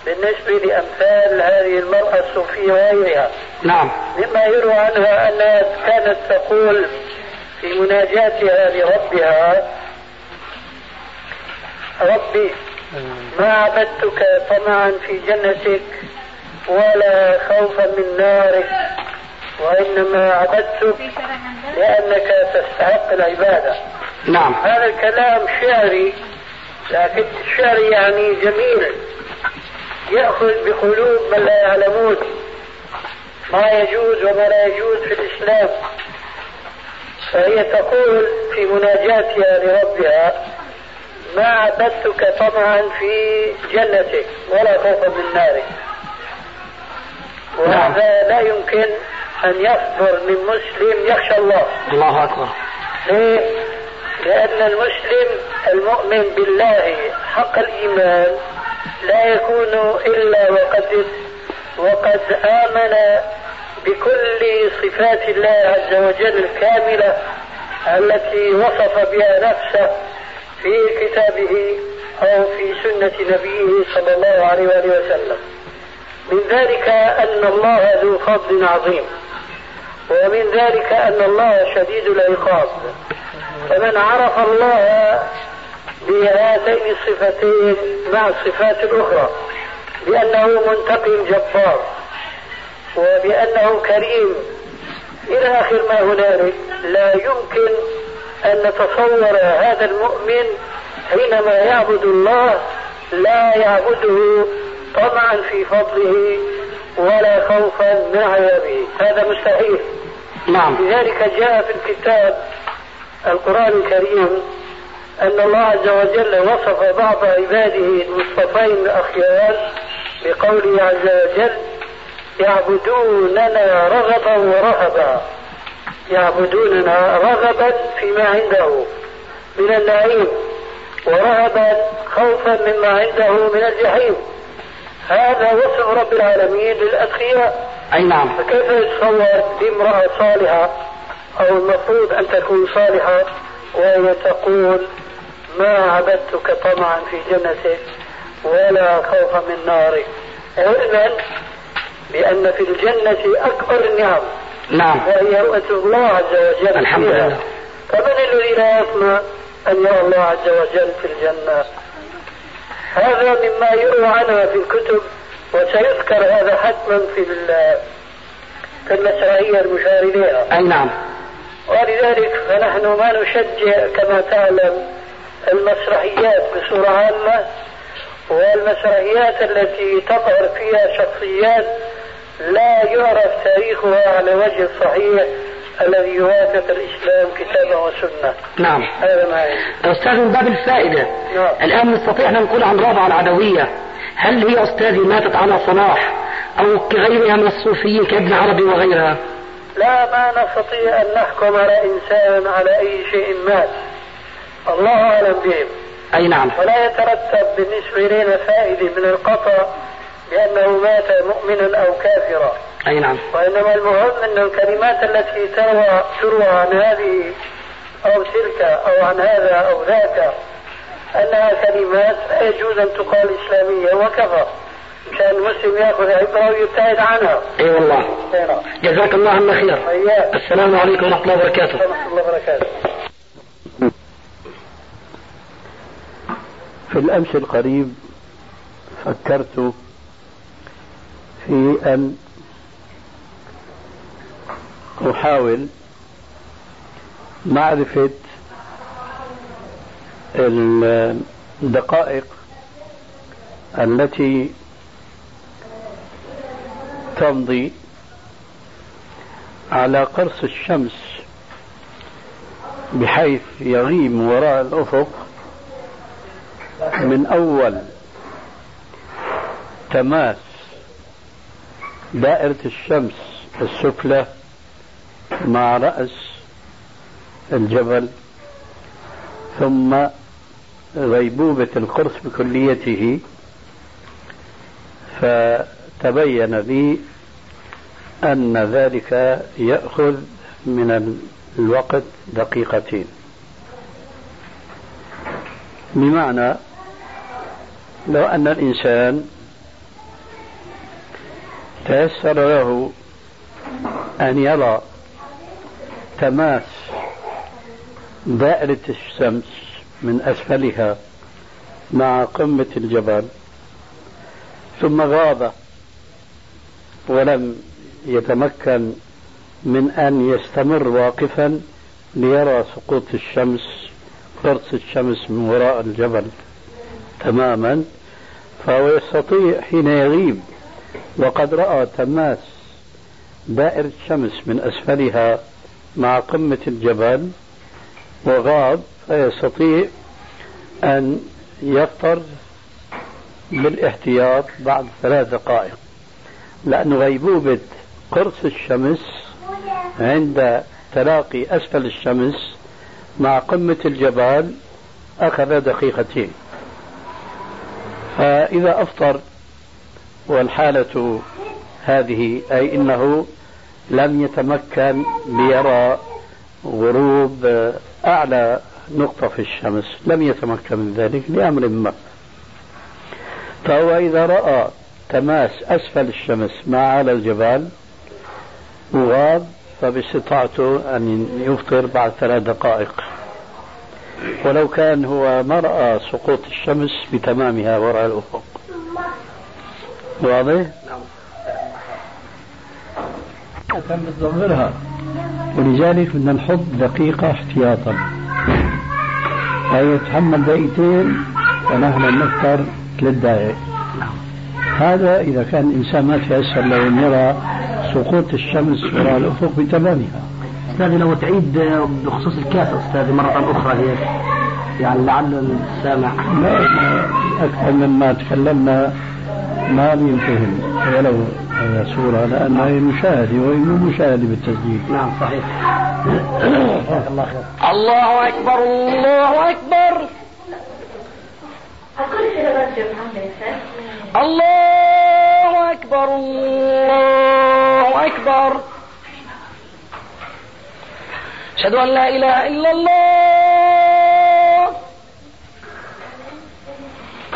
بالنسبة لأمثال هذه المرأة الصوفية وغيرها. نعم. مما يروى عنها أنها كانت تقول في مناجاتها لربها ربي ما عبدتك طمعا في جنتك ولا خوفا من نارك وإنما عبدتك لأنك تستحق العبادة. نعم. هذا الكلام شعري لكن الشعر يعني جميل. يأخذ بقلوب من لا يعلمون ما يجوز وما لا يجوز في الإسلام. فهي تقول في مناجاتها لربها ما عبدتك طمعا في جنتك ولا خوفا من نارك. وهذا لا يمكن أن يصدر من مسلم يخشى الله. الله أكبر. ليه؟ لأن المسلم المؤمن بالله حق الإيمان لا يكون إلا وقد وقد آمن بكل صفات الله عز وجل الكاملة التي وصف بها نفسه في كتابه أو في سنة نبيه صلى الله عليه وآله وسلم. من ذلك أن الله ذو فضل عظيم. ومن ذلك أن الله شديد العقاب. فمن عرف الله بهاتين الصفتين مع الصفات الأخرى بأنه منتقم جبار وبأنه كريم إلى آخر ما هنالك لا يمكن أن نتصور هذا المؤمن حينما يعبد الله لا يعبده طمعا في فضله ولا خوفا من عذابه. هذا مستحيل. نعم. لذلك جاء في الكتاب القرآن الكريم أن الله عز وجل وصف بعض عباده المصطفين الأخيار بقوله عز وجل يعبدوننا رغبا ورهبا. يعبدوننا رغبا فيما عنده من النعيم ورهبا خوفا مما عنده من الجحيم. هذا وصف رب العالمين للأتقياء أي نعم. فكيف يتصور بامرأة صالحة أو المفروض أن تكون صالحة وهي تقول ما عبدتك طمعا في جنتك ولا خوفا من نارك؟ علما بأن في الجنة أكبر النعم نعم. وهي رؤية الله عز وجل الحمد. لله. فمن الذي لا يطمع أن يرى الله عز وجل في الجنة؟ هذا مما يروى عنها في الكتب وسيذكر هذا حتما في في المسرحية المشار إليها أي نعم. ولذلك فنحن ما نشجع كما تعلم المسرحيات بصورة عامة والمسرحيات التي تظهر فيها شخصيات لا يعرف تاريخها على وجه الصحيح الذي يوافق الإسلام كتابا وسنة. نعم. هذا ما أستاذ من باب الفائدة. نعم. الآن نستطيع أن نقول عن رابعة العدوية. هل هي أستاذي ماتت على صلاح أو كغيرها من الصوفيين كابن عربي وغيرها؟ لا ما نستطيع أن نحكم على إنسان على أي شيء مات. الله أعلم بهم. أي نعم. ولا يترتب بالنسبة إلينا فائدة من القطع بأنه مات مؤمنا أو كافرا أي نعم. وإنما المهم أن الكلمات التي تروى تروى عن هذه أو تلك أو عن هذا أو ذاك أنها كلمات لا يجوز أن تقال إسلامية وكفى مشان المسلم يأخذ عبرة ويبتعد عنها. أي والله. أي نعم. جزاك الله عنا خير. وإياك. السلام عليكم ورحمة الله وبركاته. ورحمة الله وبركاته. في الأمس القريب فكرت في أن أحاول معرفة الدقائق التي تمضي على قرص الشمس بحيث يغيم وراء الأفق من أول تماس دائرة الشمس السفلى مع رأس الجبل ثم غيبوبة القرص بكليته فتبين لي أن ذلك يأخذ من الوقت دقيقتين. بمعنى لو أن الإنسان تيسر له أن يرى تماس دائرة الشمس من أسفلها مع قمة الجبل ثم غاب ولم يتمكن من أن يستمر واقفا ليرى سقوط الشمس قرص الشمس من وراء الجبل تماما فهو يستطيع حين يغيب وقد رأى تماس دائرة الشمس من أسفلها مع قمة الجبل وغاب فيستطيع أن يفطر بالاحتياط بعد ثلاث دقائق. لأن غيبوبة قرص الشمس عند تلاقي أسفل الشمس مع قمة الجبال أخذ دقيقتين. فإذا أفطر والحالة هذه أي أنه لم يتمكن ليرى غروب أعلى نقطة في الشمس لم يتمكن من ذلك لأمر ما. فهو إذا رأى تماس أسفل الشمس مع على الجبال وغاب فباستطاعته أن يفطر بعد ثلاث دقائق. ولو كان هو ما رأى سقوط الشمس بتمامها وراء الأفق. واضح؟ كان بتظهرها ولذلك بدنا نحط دقيقة احتياطا. أي يتحمل دقيقتين ونحن نفطر ثلاث دقائق. هذا إذا كان الإنسان ما تيسر له أن يرى سقوط الشمس وراء الأفق بتمامها. أستاذ لو تعيد بخصوص الكاس أستاذ مرة أخرى هي يعني لعل السامع. أكثر مما تكلمنا ما بينفهم ولو صورة لأنها مشاهدة وهي مشاهدة بالتسجيل نعم صحيح. الله خير. الله أكبر الله أكبر. الله أكبر الله أكبر. أشهد أن لا إله إلا الله.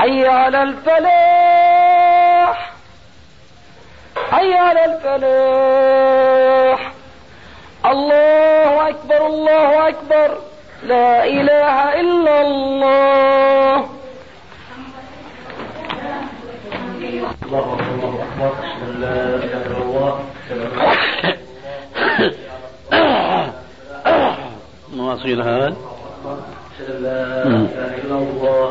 حي على الفلاح. حي على الفلاح. الله أكبر الله أكبر. لا إله إلا الله. الله أكبر الله لا إله إلا الله نواصل هذا أشهد أن لا إله إلا الله.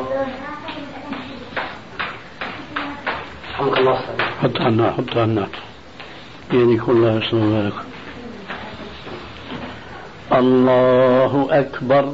رحمك الله أستاذ حط عنا حط عنا. بيدك الله يسلم بارك الله أكبر.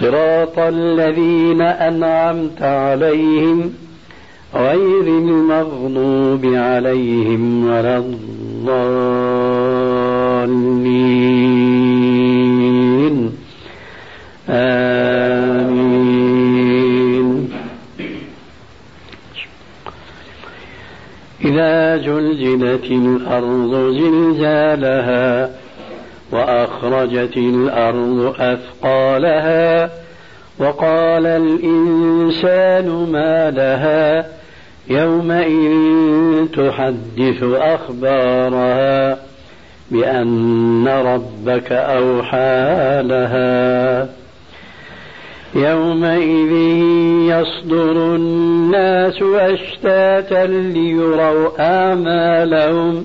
صراط الذين أنعمت عليهم غير المغضوب عليهم ولا الضالين. آمين. إذا زلزلت الأرض زلزالها وأخرجت الأرض أثقالها وقال الإنسان ما لها يومئذ تحدث أخبارها بأن ربك أوحى لها يومئذ يصدر الناس أشتاتا ليروا أعمالهم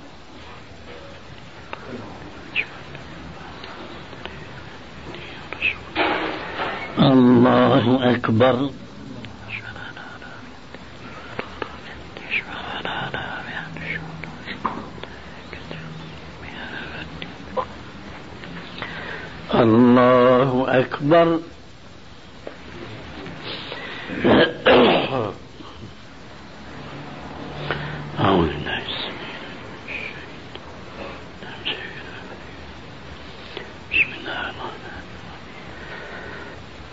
الله أكبر. الله أكبر. أعوذ بالله السميع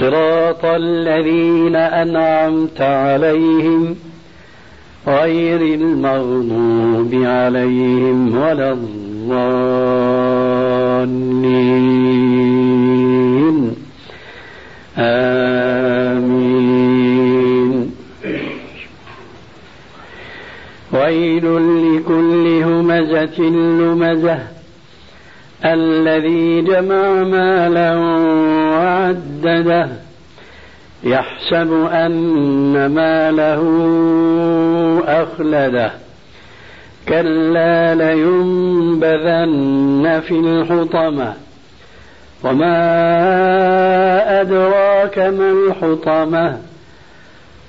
صراط الذين أنعمت عليهم غير المغضوب عليهم ولا الضالين. آمين. ويل لكل همزة لمزة. الذي جمع مالا وعدده يحسب أن ماله أخلده. كلا لينبذن في الحطمة. وما أدراك ما الحطمة.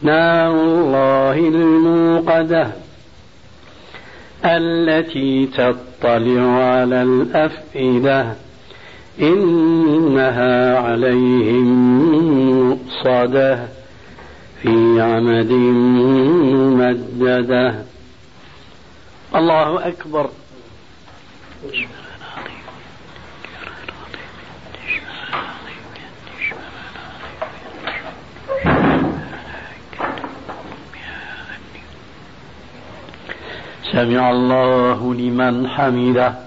نار الله الموقدة. التي تطلع على الأفئدة. إنها عليهم مؤصدة في عمد ممددة. الله أكبر. سمع الله لمن حمده.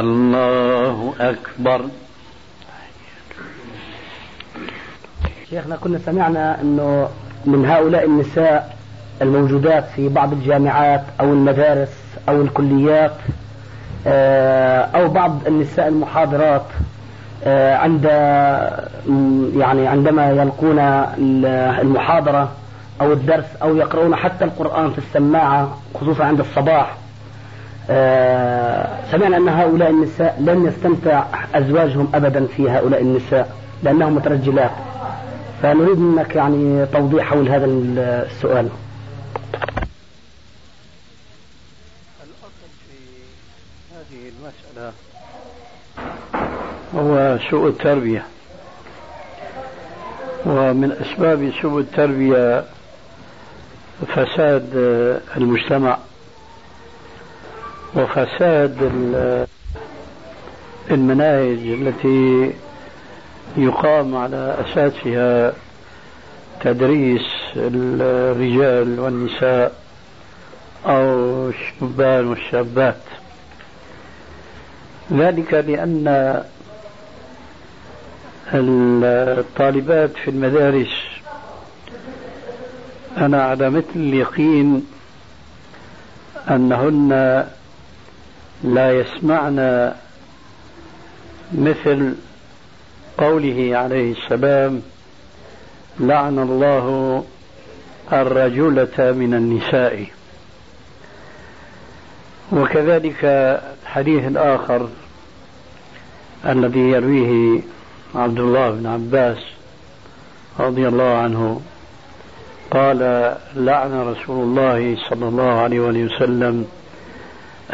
الله أكبر. شيخنا كنا سمعنا أنه من هؤلاء النساء الموجودات في بعض الجامعات أو المدارس أو الكليات آه، أو بعض النساء المحاضرات آه، عند يعني عندما يلقون المحاضرة أو الدرس أو يقرؤون حتى القرآن في السماعة خصوصا عند الصباح آه، سمعنا أن هؤلاء النساء لن يستمتع أزواجهم أبدا في هؤلاء النساء لأنهم مترجلات. فنريد منك يعني توضيح حول هذا السؤال. الأصل في هذه المسألة هو سوء التربية. ومن أسباب سوء التربية فساد المجتمع. وفساد المناهج التي يقام على أساسها تدريس الرجال والنساء أو الشبان والشابات. ذلك لأن الطالبات في المدارس أنا على مثل اليقين أنهن لا يسمعن مثل قوله عليه السلام لعن الله الرجلة من النساء. وكذلك الحديث الآخر الذي يرويه عبد الله بن عباس رضي الله عنه قال لعن رسول الله صلى الله عليه وسلم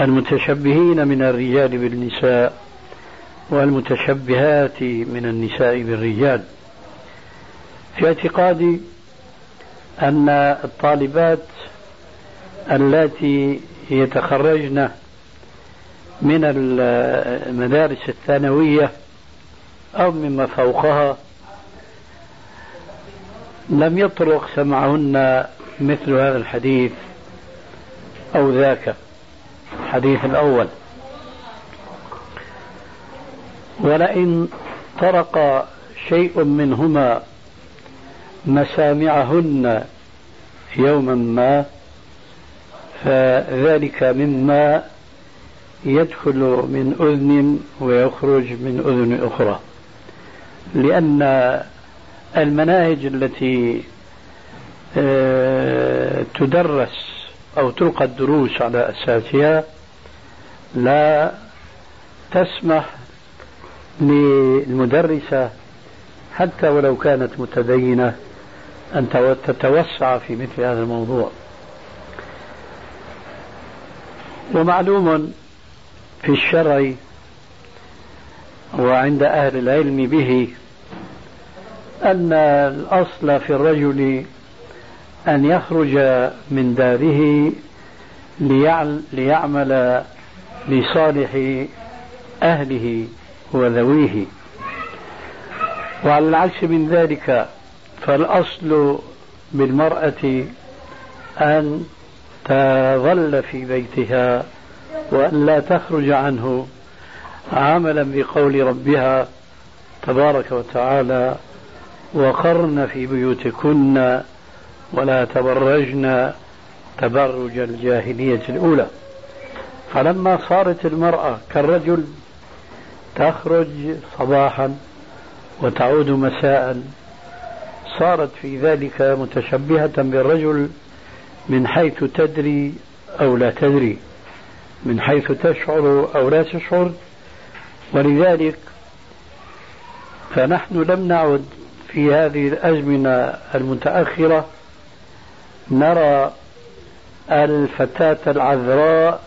المتشبهين من الرجال بالنساء والمتشبهات من النساء بالرجال. في اعتقادي أن الطالبات اللاتي يتخرجن من المدارس الثانوية أو مما فوقها لم يطرق سمعهن مثل هذا الحديث أو ذاك. الحديث الأول. ولئن طرق شيء منهما مسامعهن يوما ما فذلك مما يدخل من أذن ويخرج من أذن أخرى. لأن المناهج التي آه، تدرس أو تلقى الدروس على أساسها لا تسمح للمدرسة حتى ولو كانت متدينة أن تتوسع في مثل هذا الموضوع. ومعلوم في الشرع وعند أهل العلم به أن الأصل في الرجل أن يخرج من داره ليعمل لصالح أهله وذويه. وعلى العكس من ذلك فالأصل بالمرأة أن تظل في بيتها وأن لا تخرج عنه عملا بقول ربها تبارك وتعالى وقرن في بيوتكن ولا تبرجن تبرج الجاهلية الأولى. فلما صارت المرأة كالرجل تخرج صباحا وتعود مساء صارت في ذلك متشبهة بالرجل من حيث تدري أو لا تدري من حيث تشعر أو لا تشعر. ولذلك فنحن لم نعد في هذه الأزمنة المتأخرة نرى الفتاة العذراء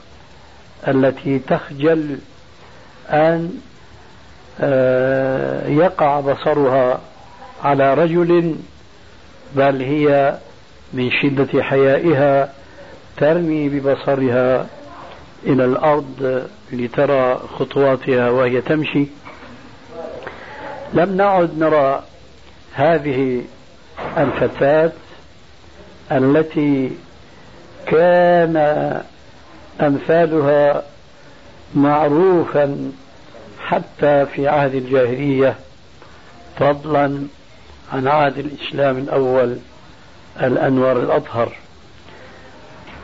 التي تخجل أن آه، يقع بصرها على رجل بل هي من شدة حيائها ترمي ببصرها إلى الأرض لترى خطواتها وهي تمشي. لم نعد نرى هذه الفتاة التي كان أمثالها معروفا حتى في عهد الجاهلية فضلا عن عهد الإسلام الأول الأنوار الأطهر.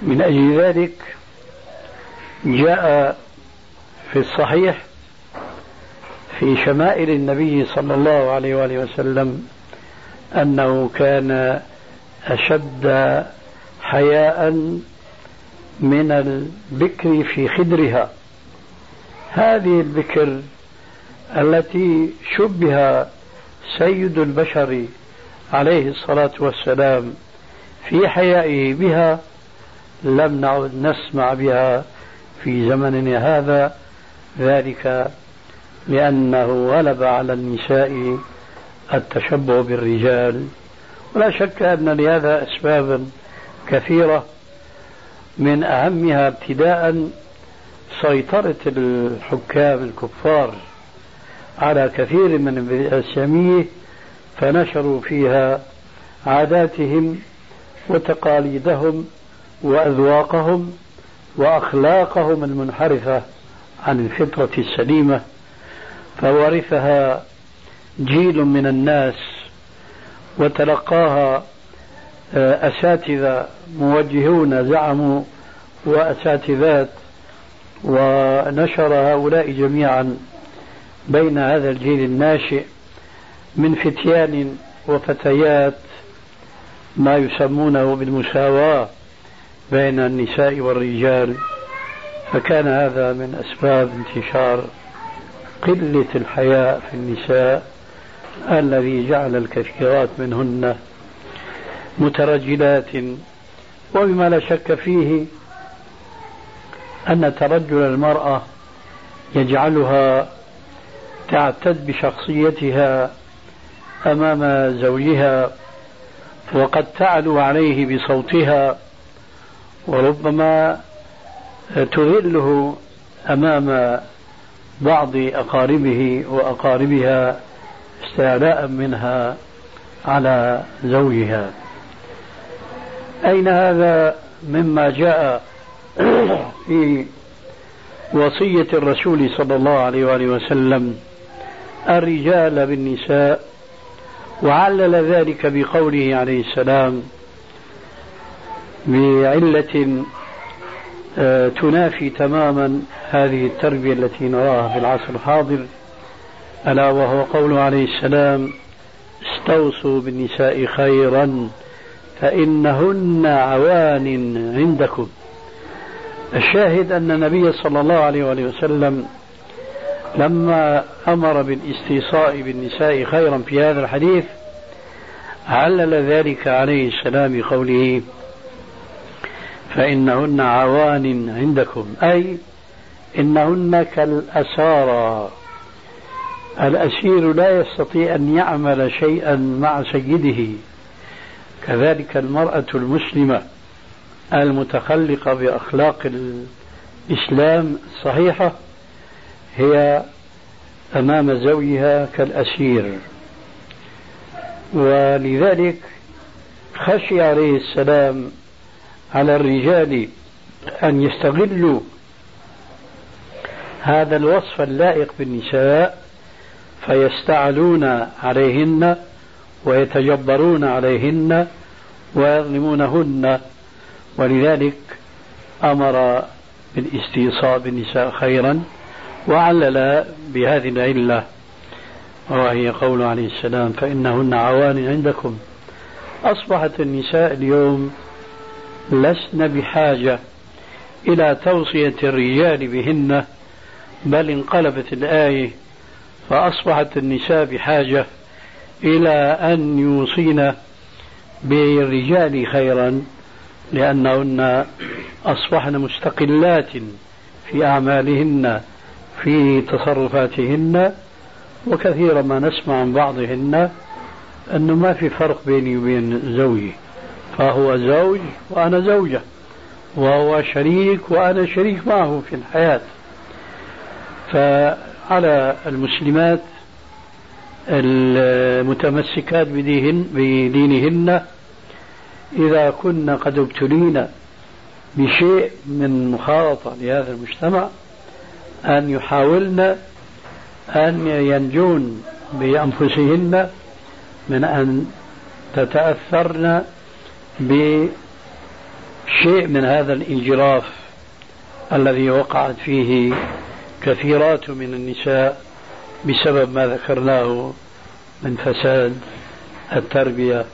من أجل ذلك جاء في الصحيح في شمائل النبي صلى الله عليه وآله وسلم أنه كان أشد حياء من البكر في خدرها. هذه البكر التي شبه سيد البشر عليه الصلاة والسلام في حيائه بها لم نعد نسمع بها في زمننا هذا. ذلك لأنه غلب على النساء التشبه بالرجال. ولا شك أن لهذا أسبابا كثيرة من أهمها ابتداء سيطرة الحكام الكفار على كثير من الإسلامية فنشروا فيها عاداتهم وتقاليدهم وأذواقهم وأخلاقهم المنحرفة عن الفطرة السليمة فورثها جيل من الناس وتلقاها آه، أساتذة موجهون زعموا وأساتذات ونشر هؤلاء جميعا بين هذا الجيل الناشئ من فتيان وفتيات ما يسمونه بالمساواة بين النساء والرجال. فكان هذا من أسباب انتشار قلة الحياء في النساء. الذي جعل الكثيرات منهن مترجلات وبما لا شك فيه أن ترجل المرأة يجعلها تعتد بشخصيتها أمام زوجها وقد تعلو عليه بصوتها وربما تذله أمام بعض أقاربه وأقاربها. استعلاء منها على زوجها. أين هذا مما جاء في وصية الرسول صلى الله عليه وآله وسلم؟ الرجال بالنساء وعلل ذلك بقوله عليه السلام بعلة آه، تنافي تماما هذه التربية التي نراها في العصر الحاضر. ألا وهو قوله عليه السلام استوصوا بالنساء خيرا فإنهن عوان عندكم. الشاهد أن النبي صلى الله عليه وسلم لما أمر بالاستيصاء بالنساء خيرا في هذا الحديث علل ذلك عليه السلام بقوله فإنهن عوان عندكم. أي إنهن كالأسارى. الأسير لا يستطيع أن يعمل شيئا مع سيده. كذلك المرأة المسلمة المتخلقة بأخلاق الإسلام الصحيحة هي أمام زوجها كالأسير. ولذلك خشي عليه السلام على الرجال أن يستغلوا هذا الوصف اللائق بالنساء فيستعلون عليهن ويتجبرون عليهن ويظلمونهن. ولذلك أمر بالاستيصاء بالنساء خيرا وعلل بهذه العلة وهي قول عليه السلام فإنهن عوان عندكم. أصبحت النساء اليوم لسن بحاجة إلى توصية الرجال بهن بل انقلبت الآية فأصبحت النساء بحاجة إلى أن يوصين بالرجال خيرا لأنهن أصبحن مستقلات في أعمالهن في تصرفاتهن وكثيرا ما نسمع عن بعضهن أنه ما في فرق بيني وبين زوجي. فهو زوج وأنا زوجة وهو شريك وأنا شريك معه في الحياة. فعلى المسلمات المتمسكات بديهن بدينهن إذا كن قد ابتلين بشيء من مخالطة لهذا المجتمع أن يحاولن أن ينجون بأنفسهن من أن تتأثرن بشيء من هذا الانجراف الذي وقعت فيه كثيرات من النساء بسبب ما ذكرناه من فساد التربية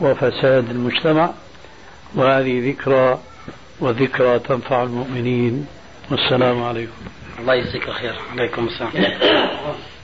وفساد المجتمع وهذه ذكرى وذكرى تنفع المؤمنين. والسلام عليكم. الله يجزيك خير عليكم السلام.